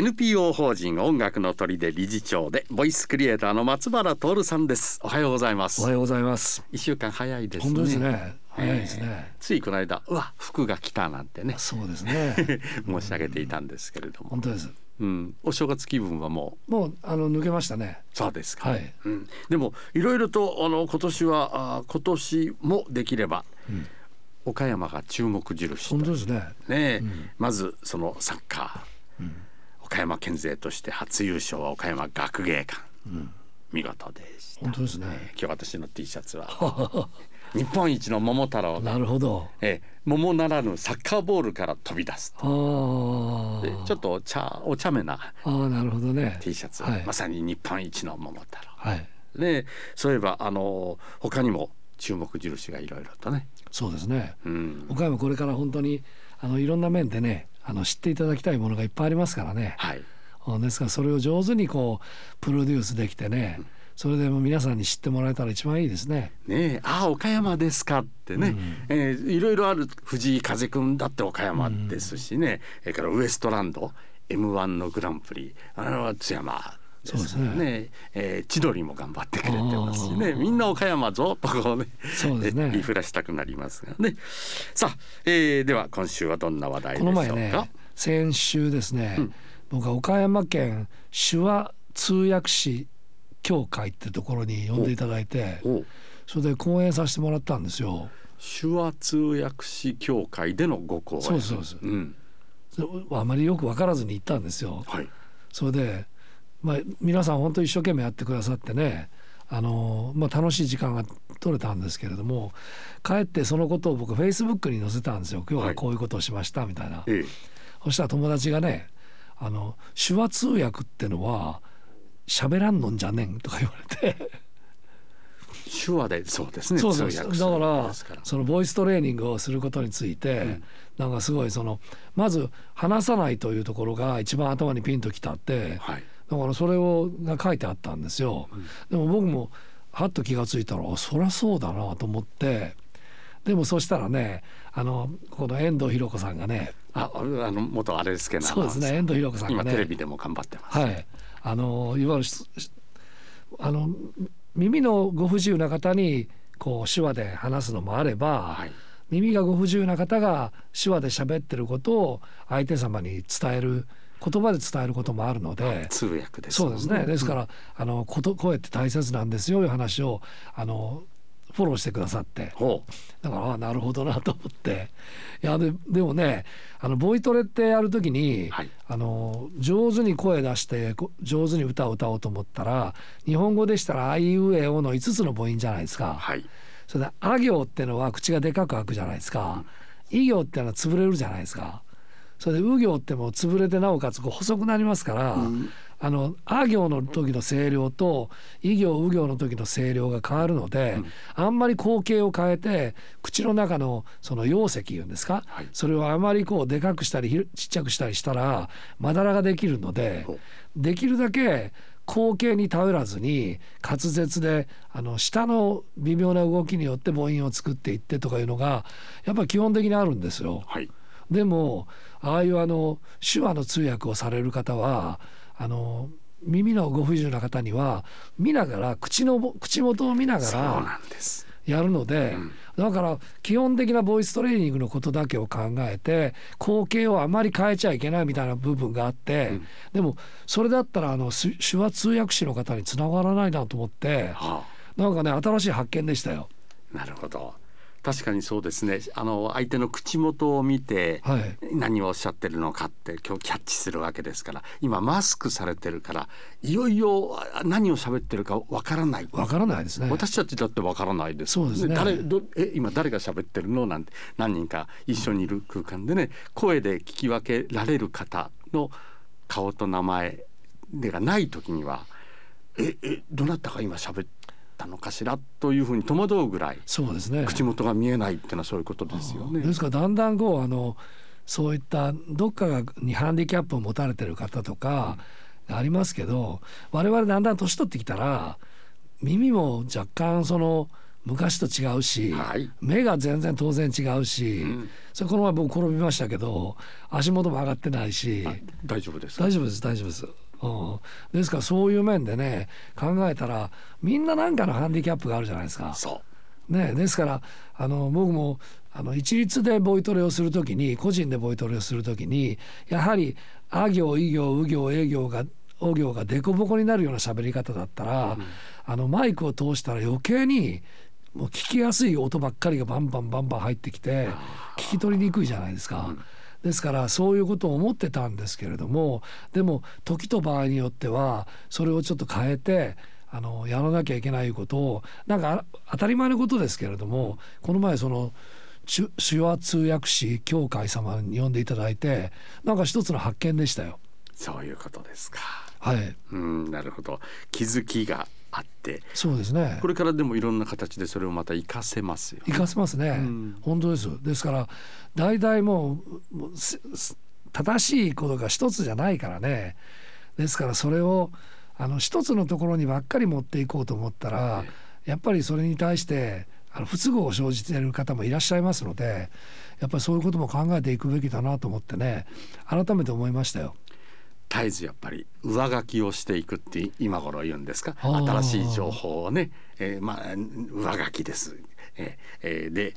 NPO 法人音楽の鳥で理事長でボイスクリエイターの松原徹さんです。おはようございます。おはようございます。一週間早いですね。本当ですね。早いですね、ついこの間うわ服が来たなんてね。そうですね。申し上げていたんですけれども。本当です。うん、お正月気分はもう？もうあの抜けましたね。そうですか、はい。うん、でもいろいろとあの今年はあ今年もできれば、うん。岡山が注目印本当ですね。ね、うん、まずそのサッカー、うん、岡山県勢として初優勝は岡山学芸館、うん、見事でした。本当ですね、今日私の T シャツは。日本一の桃太郎なるほど、え桃ならぬサッカーボールから飛び出すちょっとお茶お茶目なあなるほどね。T シャツ、はい、まさに日本一の桃太郎、はい、でそういえばあの他にも注目印がいろいろとね。そうですね、うん、岡山これから本当にあのいろんな面でねあの知っていただきたいものがいっぱいありますからね、はい、ですからそれを上手にこうプロデュースできてね、うん。それでも皆さんに知ってもらえたら一番いいですね。ねああ岡山ですかってね、うん、えー、いろいろある藤井風君だって岡山ですしね、それからウエストランド M1 のグランプリあれは津山ですね。ね、えー、千鳥も頑張ってくれてますしね。みんな岡山ぞとこうねそうですね。言いふらしたくなりますがね。さあ、えー、では今週はどんな話題でしょうか？この前ね先週ですね、うん、僕は岡山県手話通訳士協会ってところに呼んでいただいてそれで講演させてもらったんですよ。手話通訳士協会でのご講演。そうそうそう、うん、あまりよく分からずに行ったんですよ。はい、それで、まあ、皆さん本当一生懸命やってくださってねあの、まあ、楽しい時間が取れたんですけれども帰ってそのことを僕フェイスブックに載せたんですよ。今日はこういうことをしましたみたいな。はい、そしたら友達がねあの手話通訳ってのは喋らんのんじゃねんとか言われて。手話でそうですね。そうですだからそのボイストレーニングをすることについて、うん、なんかすごいそのまず話さないというところが一番頭にピンときたって、はい、だからそれをが書いてあったんですよ。うん、でも僕もはっと気が付いたらあそりゃそうだなと思って。でもそしたらねあのこの遠藤博子さんがねああの元あれですけどそうですね遠藤博子さんがね。今テレビでも頑張ってます。はい。あのいわゆるあの耳のご不自由な方にこう手話で話すのもあれば、はい、耳がご不自由な方が手話で喋ってることを相手様に伝える言葉で伝えることもあるので通訳です、ね、そうですね。ですから、うん、あの声って大切なんですよいう話をあのフォローしてくださって。だからあなるほどなと思って。いやででもねあのボイトレってやる時に、はい、あの上手に声出して上手に歌を歌おうと思ったら日本語でしたら「あいうえお」の5つの母音じゃないですか。はい、それで「あ行」ってのは口がでかく開くじゃないですか。うん、い行ってのは潰れるじゃないですか。それで「う行」っても潰れてなおかつこう細くなりますから。うん。あのあ行の時の声量とい行う行の時の声量が変わるので、うん、あんまり口径を変えて口の中のその容積いうんですか、はい、それをあまりこうでかくしたりちっちゃくしたりしたらまだらができるのでできるだけ口径に頼らずに滑舌であの下の微妙な動きによって母音を作っていってとかいうのがやっぱり基本的にあるんですよ。はい、でもああいうあの手話の通訳をされる方はあの耳のご不自由な方には見ながら口の口元を見ながらやるので、うん、だから基本的なボイストレーニングのことだけを考えて口径をあまり変えちゃいけないみたいな部分があって、うん、でもそれだったらあの手話通訳士の方につながらないなと思って、はあ、なんかね新しい発見でしたよ。なるほど確かにそうですね。あの相手の口元を見て何をおっしゃってるのかって今日キャッチするわけですから今マスクされてるからいよいよ何を喋ってるかわからない。わからないですね。私たちだってわからないです。そうですね。誰どえ今誰が喋ってるの？なんて何人か一緒にいる空間でね声で聞き分けられる方の顔と名前でがない時にはええどなたか今喋ってったのかしらというふうに戸惑うぐらいそうですね口元が見えないっていうのはそういうことですよね。ですからだんだんこうあのそういったどっかにハンディキャップを持たれてる方とかありますけど、我々だんだん年取ってきたら耳も若干その昔と違うし、はい目が全然当然違うし、それこの前僕転びましたけど足元も上がってないし大丈夫ですか？大丈夫です大丈夫です。うん、ですからそういう面でね考えたらみんな何かのハンディキャップがあるじゃないですか。ね、ですからあの僕もあの一律でボイトレをするときに個人でボイトレをするときにやはりあ行い行う行え行がお行が凸凹になるような喋り方だったら、あのマイクを通したら余計にもう聞きやすい音ばっかりがバンバンバンバン入ってきて聞き取りにくいじゃないですか。ですからそういうことを思ってたんですけれどもでも時と場合によってはそれをちょっと変えてあのやらなきゃいけないことをなんかあ当たり前のことですけれどもこの前その手手話通訳士協会様に呼んでいただいてなんか一つの発見でしたよ。そういうことですか。はい、うんなるほど。気づきがあって。そうですね。こ。れからでもいろんな形でそれをまた活かせますよ、生かせますね、ん。本当です。ですから大体もう正しいことが一つじゃないからね。ですからそれをあの一つのところにばっかり持っていこうと思ったら、やっぱりそれに対してあの不都合を生じている方もいらっしゃいますのでやっぱりそういうことも考えていくべきだなと思ってね改めて思いましたよ。絶えずやっぱり上書きをしていくって今頃言うんですか？新しい情報をね、えー、まあ上書きです、えーえーで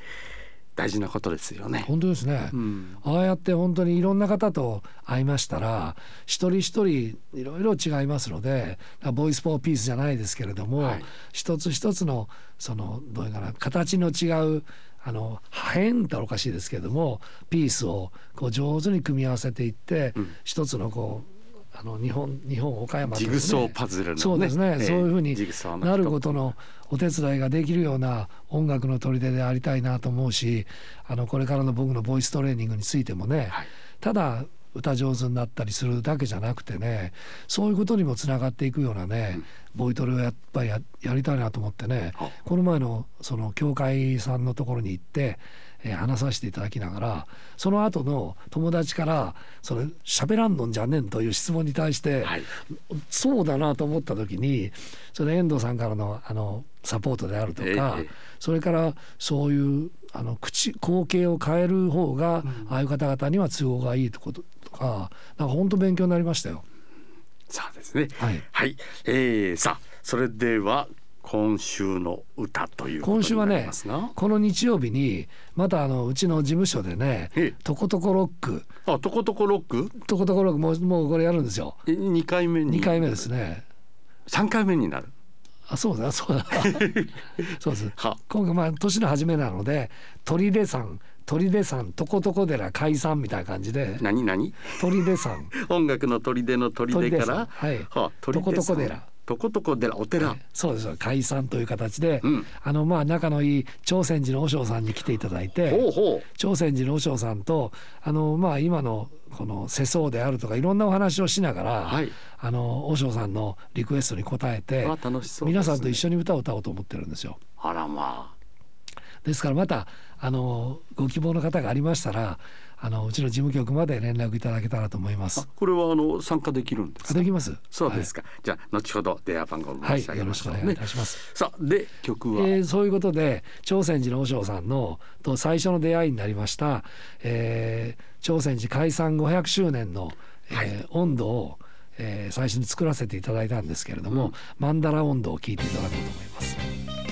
大事なことですよね。本当ですね、うん。ああやって本当にいろんな方と会いましたら一人一人いろいろ違いますのでボイス・フォー・ピースじゃないですけれども、はい。一つ一つのそのどういうかな形の違うあの破片っておかしいですけれどもピースをこう上手に組み合わせていって、うん。一つのこうあの日本日本岡山ね。ジグソーパズルのね。そうですね、えーそういうふうになることのお手伝いができるような音楽の砦でありたいなと思うしあのこれからの僕のボイストレーニングについてもね、はい。ただ歌上手になったりするだけじゃなくてねそういうことにもつながっていくようなね、ボイトレをやっぱりややりたいなと思ってねはこの前のその教会さんのところに行って、えー話させていただきながらその後の友達から「それ喋らんのんじゃねん」という質問に対して、はい。そうだなと思った時にそれ遠藤さんからのあのサポートであるとか、ええそれからそういうあの口光景を変える方が、ああいう方々には都合がいいってこととかなんか本当勉強になりましたよ。そうですね。はい。はい、えー、さあそれでは今週の歌という今週はねこの日曜日にまたあのうちの事務所でねええ「とことこロック。あとことこロック」「とことこロックもう」もうこれやるんですよ。え二回目に。2回目ですね。三回目になる。あそうだそうだ。そうです。は。今回まあ年の初めなので砦山砦山とことこ寺解散みたいな感じで。何何？砦山 音楽の砦の砦から。はい。はとことこさん。寺とことこ寺お寺、そうです。解散という形で、うん。あのまあ仲のいい朝鮮寺の和尚さんに来ていただいて朝鮮寺の和尚さんとあのまあ今のこの世相であるとかいろんなお話をしながら、はい。あの和尚さんのリクエストに応えてね。皆さんと一緒に歌を歌おうと思ってるんですよ。あらまですからまたあのご希望の方がありましたらあのうちの事務局まで連絡いただけたらと思いまあす。これはあの参加できるんですか？あできます。そうですか、じゃあ後ほど電話番号はい、申し上はい、よろしくお願いいたします。さあで曲は、えーそういうことで朝鮮寺の和尚さんのと最初の出会いになりました、えー朝鮮寺解散500周年の、えー温度を、えー最初に作らせていただいたんですけれども、マンダラ温度を聞いていただこうと思います。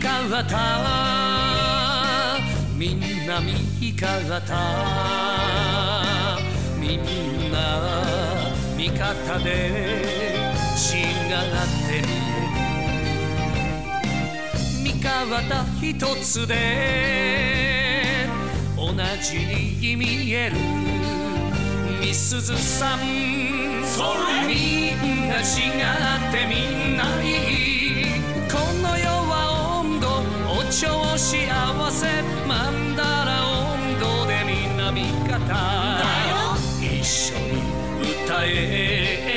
な味方みんな味方みんな味方で違って見える味方一つで同じに見えるみすずさんみんな違ってみんないい超幸せマンダラ温度でみんな味方。一緒に歌え。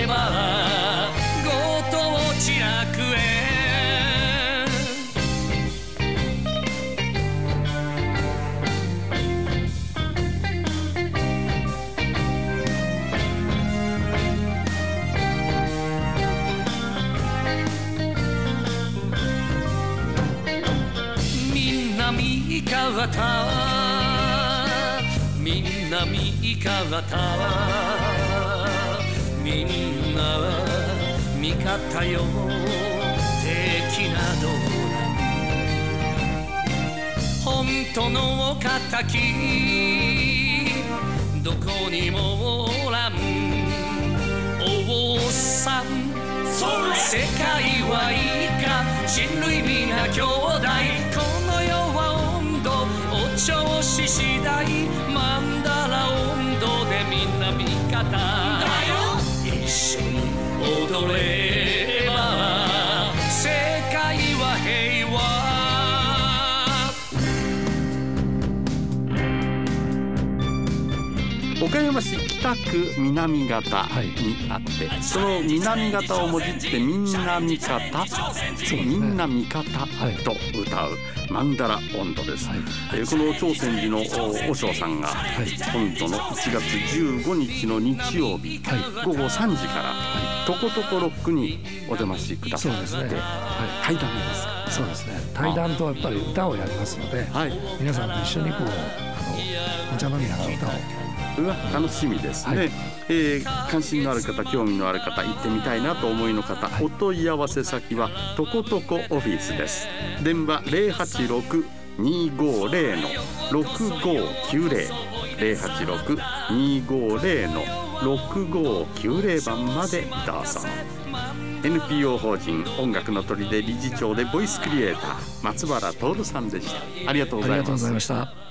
川田みんな三河田みんなは味方よ敵など本当のお敵。どこにもおらん。お坊さん。世界はいいか。人類皆兄弟。し次第マンダラ温度でみんな味方。だよ。一緒に踊れ。北区南方にあって、その南方をもじってみんな味方、みんな味方と歌うマンダラ温度です、はい。えーこの朝鮮寺のお和尚さんが今度の1月15日の日曜日、は午後3時から、とことこロックにお邪魔してくださって、そうですね。は対談です。かいそうですね。対談とやっぱり歌をやりますので、はい。皆さんと一緒にこうあのお茶飲みながら歌をうわ楽しみです。ね、はい。えー関心のある方興味のある方行ってみたいなと思いの方、お問い合わせ先はとことこオフィスです。電話086-250の6590 086-250の6590番までどうぞ。NPO 法人音楽の砦理事長でボイスクリエイター松原徹さんでした。ありがとうございました。